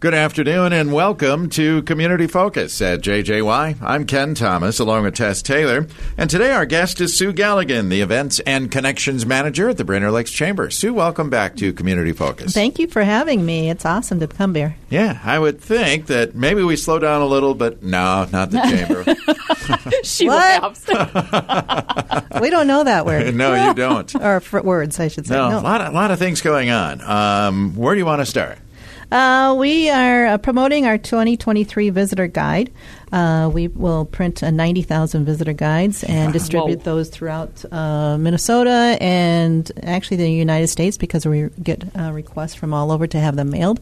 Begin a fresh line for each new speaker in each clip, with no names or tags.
Good afternoon and welcome to Community Focus at JJY. I'm Ken Thomas along with Tess Taylor. And today our guest is Sue Galligan, the Events and Connections Manager at the Brainerd Lakes Chamber. Sue, welcome back to Community Focus.
Thank you for having me. It's awesome to come here.
Yeah, I would think that maybe we slow down a little, but no, not the Chamber.
she
What?
laughs.
We don't know that word.
no, you don't.
or for words, I should say.
No, a lot, of, lot of things going on. Um, where do you want to start?
Uh, we are uh, promoting our 2023 visitor guide. Uh, we will print uh, 90,000 visitor guides and distribute
Whoa.
those throughout uh, Minnesota and actually the United States because we get uh, requests from all over to have them mailed.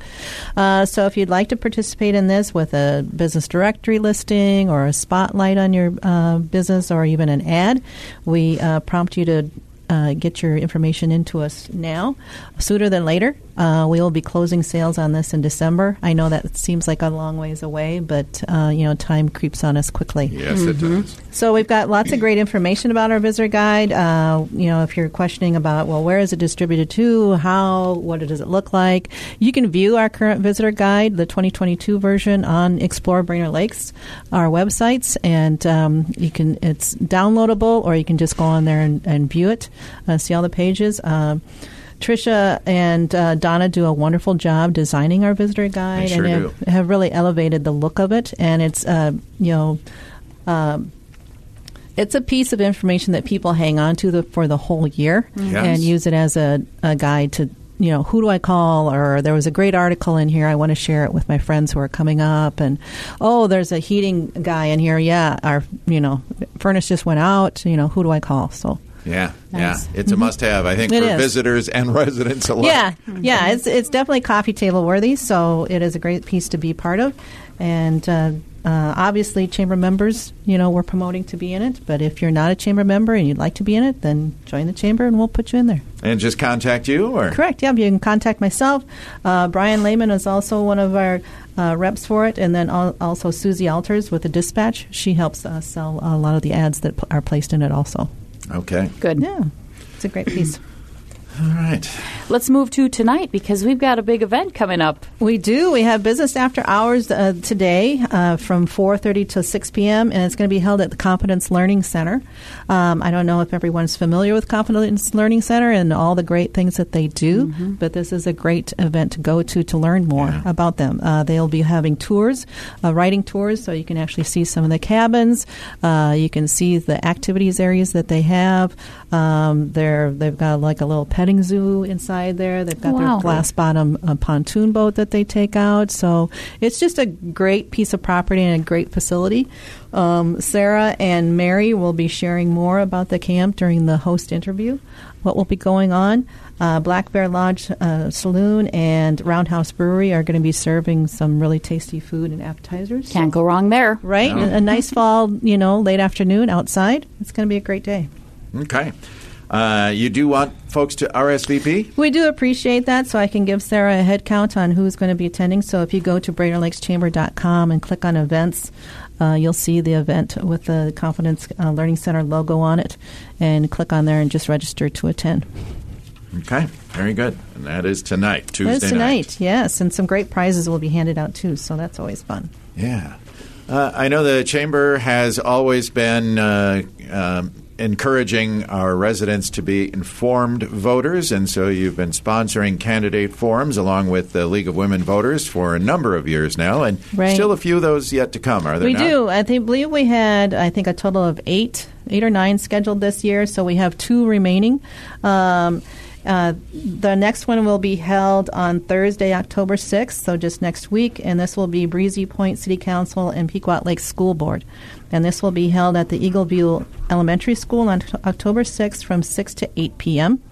Uh, so if you'd like to participate in this with a business directory listing or a spotlight on your uh, business or even an ad, we uh, prompt you to uh, get your information into us now, sooner than later. Uh, we will be closing sales on this in December. I know that seems like a long ways away, but uh, you know time creeps on us quickly.
Yes, it does.
So we've got lots of great information about our visitor guide. Uh, you know, if you're questioning about, well, where is it distributed to? How? What does it look like? You can view our current visitor guide, the 2022 version, on Explore Brainerd Lakes, our websites, and um, you can. It's downloadable, or you can just go on there and, and view it, uh, see all the pages. Um, Trisha and uh, Donna do a wonderful job designing our visitor guide,
sure
and have, have really elevated the look of it. And it's, uh, you know, um, it's a piece of information that people hang on to the, for the whole year
Yes.
and use it as a, a guide to you know who do i call? Or there was a great article in here. I want to share it with my friends who are coming up and oh there's a heating guy in here. Yeah our you know furnace just went out. You know who do i call? So
Yeah,
Nice.
yeah. It's a must-have, I think,
It
for
is.
visitors and residents alike.
yeah yeah it's it's definitely coffee table worthy so it is a great piece to be part of and uh, uh, obviously chamber members you know we're promoting to be in it but if you're not a chamber member and you'd like to be in it then join the chamber and we'll put you in there
And just contact you, or
Correct. Yeah, you can contact myself. Uh, Brian Lehman is also one of our uh, reps for it, and then al- also Susie Alters with the Dispatch. She helps us sell a lot of the ads that p- are placed in it. Also,
okay.
Good.
yeah, it's a great piece.
All right.
Let's move to tonight because we've got a big event coming up.
We do. We have business after hours uh, today uh, from 4:30 to 6 p.m. and it's going to be held at the Confidence Learning Center. Um, I don't know if everyone's familiar with Confidence Learning Center and all the great things that they do, but this is a great event to go to to learn more
Yeah.
about them. Uh, they'll be having tours, uh, writing tours, so you can actually see some of the cabins. Uh, you can see the activities areas that they have. Um, they're they've got like a little petting zoo inside there. They've got
Wow.
their glass bottom uh, pontoon boat that they take out. So it's just a great piece of property and a great facility. Um, Sarah and Mary will be sharing more about the camp during the host interview. What will be going on? Uh, Black Bear Lodge uh, Saloon and Roundhouse Brewery are going to be serving some really tasty food and appetizers.
Can't go wrong there.
Right,
No.
a, a nice fall, you know, late afternoon outside. It's going to be a great day.
Okay. Uh, you do want folks to RSVP?
We do appreciate that, so I can give Sarah a head count on who's going to be attending. So if you go to BrainerdLakesChamber.com and click on events, uh, you'll see the event with the Confidence uh, Learning Center logo on it, and click on there and just register to attend.
Okay. Very good. And that is tonight, Tuesday
That's
night.
tonight, yes, and some great prizes will be handed out too. So that's always fun.
Yeah. Uh, I know the Chamber has always been uh, um, encouraging our residents to be informed voters, and so you've been sponsoring candidate forums along with the League of Women Voters for a number of years now, and
Right.
still a few of those yet to come, are there
We
not?
do. I think believe we had I think a total of eight, eight or nine scheduled this year. So we have two remaining. Um, uh, the next one will be held on Thursday, October 6th, so just next week, and this will be Breezy Point City Council and Pequot Lake School Board. And this will be held at the Eagle View Elementary School on t- October 6th from 6 to 8 p.m.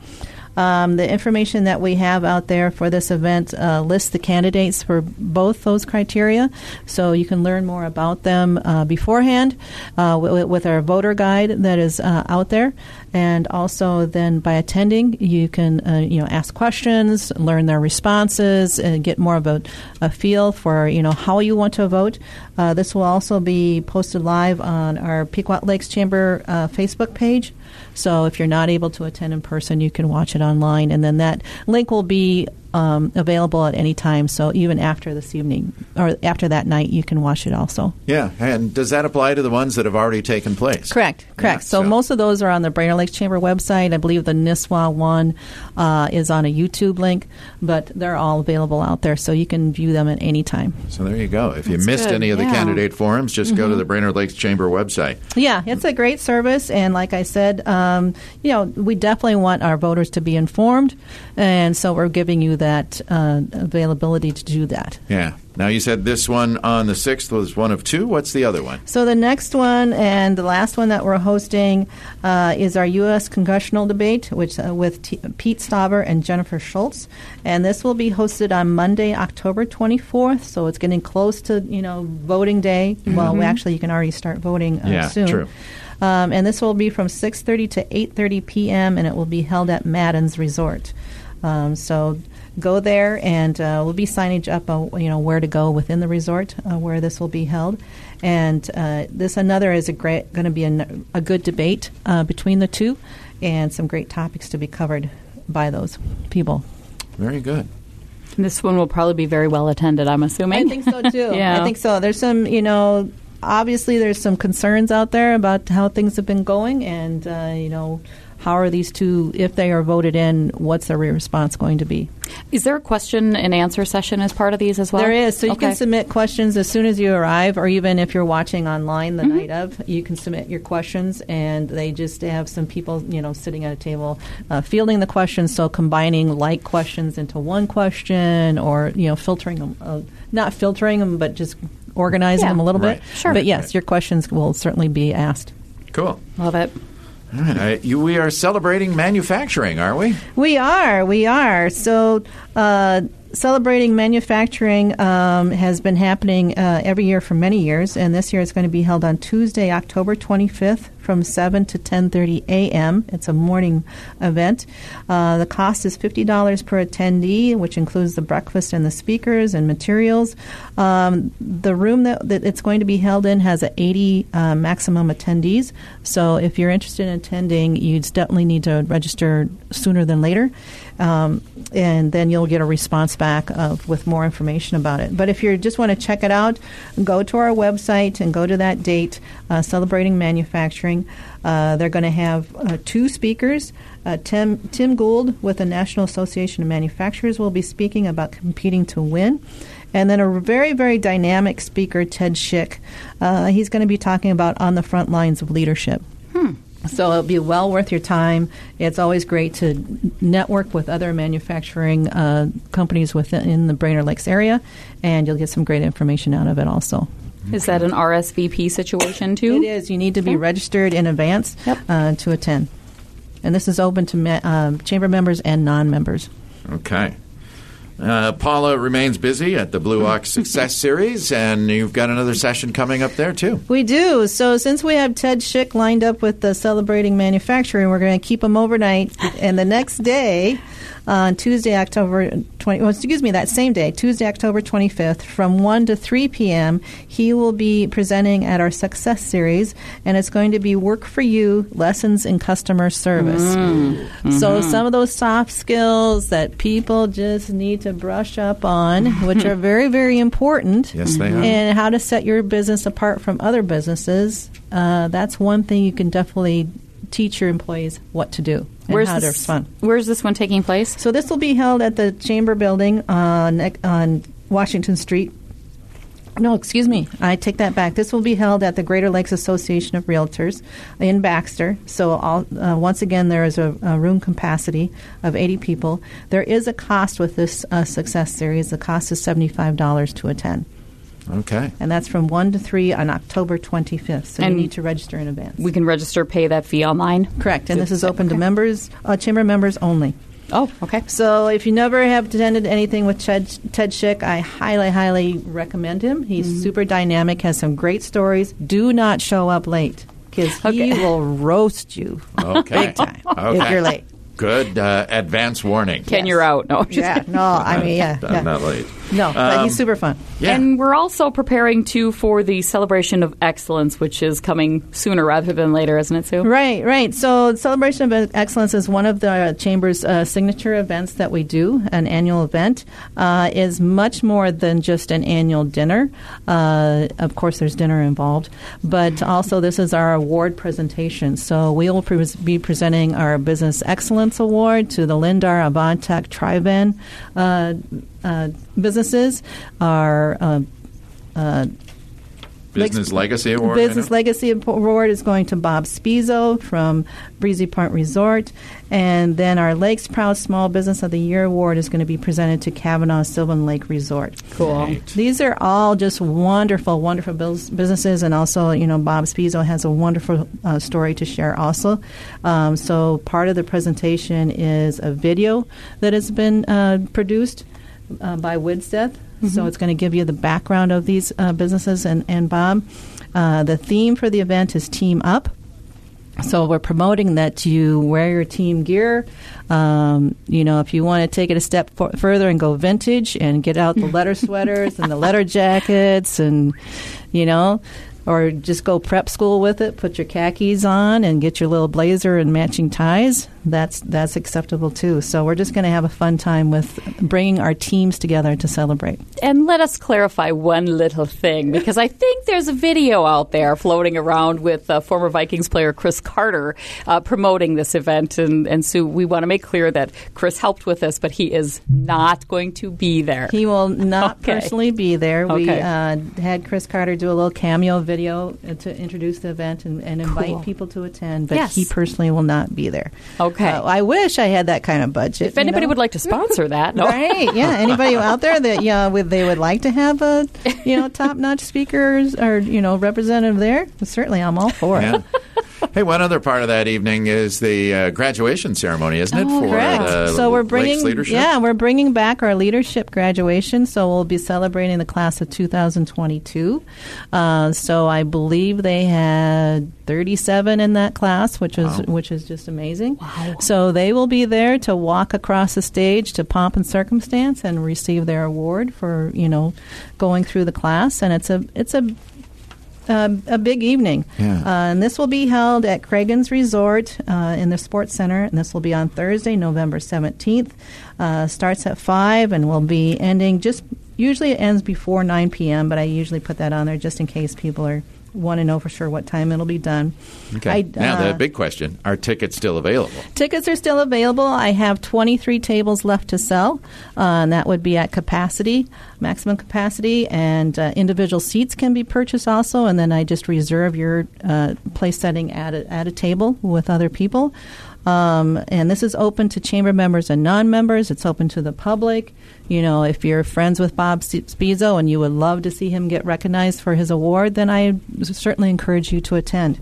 Um, the information that we have out there for this event uh, lists the candidates for both those criteria, so you can learn more about them uh, beforehand uh, w- with our voter guide that is uh, out there, and also then by attending, you can uh, you know ask questions, learn their responses, and get more of a, a feel for you know how you want to vote. Uh, this will also be posted live on our Pequot Lakes Chamber Facebook page. So if you're not able to attend in person, you can watch it online, and then that link will be um, available at any time. So even after this evening or after that night, you can watch it also.
Yeah, and does that apply to the ones that have already taken place?
Correct, correct.
Yeah,
so, most of those are on the Brainerd Lakes Chamber website. I believe the Nisswa one uh, is on a YouTube link, but they're all available out there, so you can view them at any time.
So there you go. If you
That's
missed
good,
any of the
yeah.
candidate forums, just go to the Brainerd Lakes Chamber website.
Yeah, it's a great service, and like I said, um, you know, we definitely want our voters to be informed, and so we're giving you that uh, availability to do that.
Yeah. Now you said this one on the sixth was one of two. What's the other one?
So the next one and the last one that we're hosting uh, is our U.S. congressional debate, which uh, with T- Pete Stauber and Jennifer Schultz, and this will be hosted on Monday, October 24th. So it's getting close to you know voting day. Well, actually, you can already start voting uh,
Yeah,
soon.
true.
Um, and this will be from 6:30 to 8:30 p.m. and it will be held at Madden's Resort. Um, so go there, and uh, we'll be signage up. Uh, you know where to go within the resort uh, where this will be held. And uh, this another is a great going to be a, a good debate uh, between the two, and some great topics to be covered by those people.
Very good.
This one will probably be very well attended, I'm assuming.
I think so too.
Yeah.
I think so. There's some, you know, obviously there's some concerns out there about how things have been going, and uh, you know, how are these two, if they are voted in, what's their response going to be?
Is there a question and answer session as part of these as well?
There is. So you
Okay.
can submit questions as soon as you arrive, or even if you're watching online the
Mm-hmm.
night of, you can submit your questions, and they just have some people, you know, sitting at a table uh, fielding the questions. So combining like questions into one question, or you know, filtering them, uh, not filtering them, but just organizing
Yeah.
them a little
Right.
bit.
Sure.
But yes,
Right.
your questions will certainly be asked.
Cool.
Love it.
All right. You, we are celebrating manufacturing, are we?
We are, we are. So, uh, celebrating manufacturing um, has been happening uh, every year for many years, and this year it's going to be held on Tuesday, October 25th, from 7 to 10:30 a.m. It's a morning event. Uh, the cost is $50 per attendee, which includes the breakfast and the speakers and materials. Um, the room that, that it's going to be held in has a 80 uh, maximum attendees. So, if you're interested in attending, you definitely need to register sooner than later, um, and then you'll get a response back of, with more information about it. But if you just want to check it out, go to our website and go to that date, uh, celebrating manufacturing. Uh, they're going to have uh, two speakers. Uh, Tim, Tim Gould with the National Association of Manufacturers will be speaking about competing to win. And then a very, very dynamic speaker, Ted Schick. Uh, he's going to be talking about on the front lines of leadership. So it'll be well worth your time. It's always great to network with other manufacturing uh, companies within the Brainerd Lakes area, and you'll get some great information out of it also.
Is that an RSVP situation too?
It is. You need to be
Okay.
registered in advance
Yep.
uh, to attend. And this is open to me- um, chamber members and non members.
Okay. Uh, Paula remains busy at the Blue Ox Success Series, and you've got another session coming up there, too.
We do. So since we have Ted Schick lined up with the Celebrating Manufacturing, we're going to keep him overnight. and the next day, on Tuesday, October 20, well, excuse me, that same day, Tuesday, October 25th, from 1 to 3 p.m., he will be presenting at our Success Series, and it's going to be Work for You Lessons in Customer Service. So some of those soft skills that people just need to brush up on, which are very, very important
Yes, they are.
and how to set your business apart from other businesses. Uh, that's one thing you can definitely teach your employees what to do and
Where's
how to
this,
respond.
Where's this one taking place?
So this will be held at the Chamber Building on on Washington Street. No, excuse me. I take that back. This will be held at the Greater Lakes Association of Realtors in Baxter. So, all, uh, once again, there is a, a room capacity of 80 people. There is a cost with this uh, success series. The cost is $75 to attend.
Okay.
And that's from 1 to 3 on October 25th. So,
And
you need to register in advance.
We can register, pay that fee online.
Correct. And this is open to members, uh, chamber members only.
Oh, okay.
So if you never have attended anything with Ted, Ted Schick, I highly, highly recommend him. He's
Mm-hmm.
super dynamic, has some great stories. Do not show up late because he will roast you
Okay.
big time
Okay.
if you're late.
Good uh, advance warning.
Ken,
Yes.
you're out. No, just
Yeah, no, I mean, yeah,
I'm
yeah.
not late.
No, but
Um,
he's super fun.
Yeah.
And we're also preparing too for the celebration of excellence, which is coming sooner rather than later, isn't it, Sue?
Right, right. So, Celebration of Excellence is one of the Chamber's uh, signature events that we do, an annual event. Uh, is much more than just an annual dinner. Uh, of course, there's dinner involved, but also this is our award presentation. So, we will pre- be presenting our Business Excellence Award to the Lindar Avantech Triban uh, uh, businesses, our uh,
Business Legacy Award.
Business? Legacy Award is going to Bob Spizzo from Breezy Point Resort. And then our Lakes Proud Small Business of the Year Award is going to be presented to Kavanaugh Sylvan Lake Resort.
Cool.
Neat.
These are all just wonderful, wonderful bus- businesses, and also, you know, Bob Spizzo has a wonderful uh, story to share. Also, um, so part of the presentation is a video that has been uh, produced uh, by Widseth. So it's going to give you the background of these uh, businesses and and Bob. Uh, the theme for the event is Team Up. So we're promoting that you wear your team gear. Um, you know, if you want to take it a step for- further and go vintage and get out the letter sweaters and the letter jackets, and you know, or just go prep school with it. Put your khakis on and get your little blazer and matching ties. That's that's acceptable too. So we're just going to have a fun time with bringing our teams together to celebrate.
And let us clarify one little thing because I think there's a video out there floating around with uh, former Vikings player Cris Carter uh, promoting this event. And, and Sue, we want to make clear that Chris helped with this, but he is not going to be there.
He will not
Okay.
personally be there. We uh, had Cris Carter do a little cameo video uh, to introduce the event and, and invite
Cool.
people to attend, but
Yes.
he personally will not be there.
Okay.
Uh, I wish I had that kind of budget.
if anybody
you know?
would like to sponsor that, no.
Right, yeah. Anybody out there that yeah, would they would like to have a you know top notch speakers or you know representative there? Certainly, I'm all for
Yeah.
it.
hey, one other part of that evening is the uh, graduation ceremony, isn't it?
Oh,
for
correct.
the
so we're bringing yeah we're bringing back our leadership graduation so we'll be celebrating the class of 2022 uh, so i believe they had 37 in that class which is
Wow.
which is just amazing Wow. so they will be there to walk across the stage to pomp and circumstance and receive their award for you know going through the class and it's a it's a um, a big evening.
Yeah.
Uh, and this will be held at Cragun's Resort uh, in the Sports Center, and this will be on Thursday, November 17th. Uh, starts at 5 and will be ending just, usually it ends before 9 p.m., but I usually put that on there just in case people are want to know for sure what time it'll be done.
Okay.
I-
now the
uh,
big question: Are tickets still available?
Tickets are still available. I have 23 tables left to sell, uh, and that would be at capacity, maximum capacity, and uh, individual seats can be purchased also. And then I just reserve your uh, place setting at a, at a table with other people. Um, and this is open to chamber members and non-members. It's open to the public. You know, if you're friends with Bob Sp- Spizzo and you would love to see him get recognized for his award, then I certainly encourage you to attend.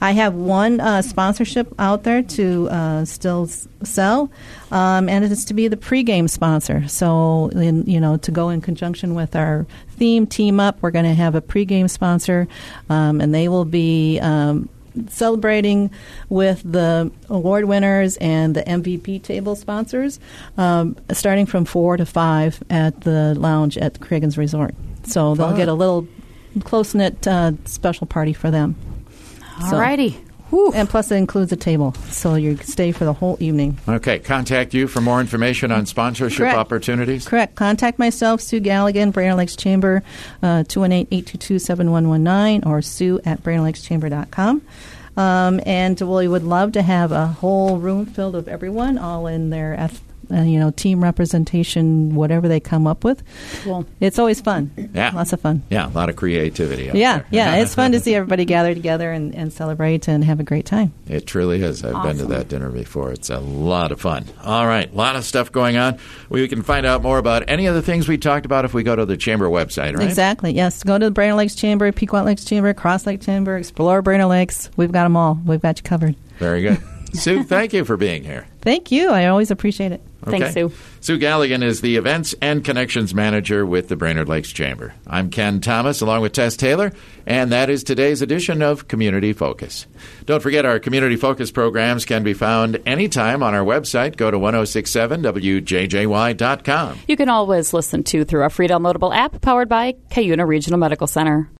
I have one uh, sponsorship out there to uh, still sell, um, and it's to be the pregame sponsor. So, in, you know, to go in conjunction with our theme team up, we're going to have a pregame sponsor, um, and they will be. Um, Celebrating with the award winners and the MVP table sponsors, um, starting from four to five at the lounge at Cragun's Resort. So they'll
Fun.
get a little close knit uh, special party for them. So-
Alrighty. Whew.
and plus, it includes a table, so you stay for the whole evening.
Okay. Contact you for more information on sponsorship
Correct.
opportunities.
Correct. Contact myself, Sue Galligan, Brainerd Lakes Chamber, uh, 218-822-7119, or sue at brainerdlakeschamber.com. Um, and we would love to have a whole room filled of everyone, all in their, eth- uh, you know, team representation, whatever they come up with.
Cool.
It's always fun.
Yeah.
Lots of fun.
Yeah, a lot of creativity. out
Yeah,
there.
yeah. It's fun to see everybody gather together and, and celebrate and have a great time.
It truly is. I've been to that dinner before. It's a lot of fun. All right, a lot of stuff going on. We can find out more about any of the things we talked about if we go to the chamber website, right?
Exactly. Yes. Go to the Brainerd Lakes Chamber, Pequot Lakes Chamber, Cross Lake Chamber, explore Brainerd Lakes. We've got them all. We've got you covered.
Very good. Sue, thank you for being here.
Thank you. I always appreciate it.
Thanks, Sue.
Sue Galligan is the Events and Connections Manager with the Brainerd Lakes Chamber. I'm Ken Thomas along with Tess Taylor, and that is today's edition of Community Focus. Don't forget our Community Focus programs can be found anytime on our website. Go to 1067wjjy.com.
You can always listen to through our free downloadable app powered by Cuyuna Regional Medical Center.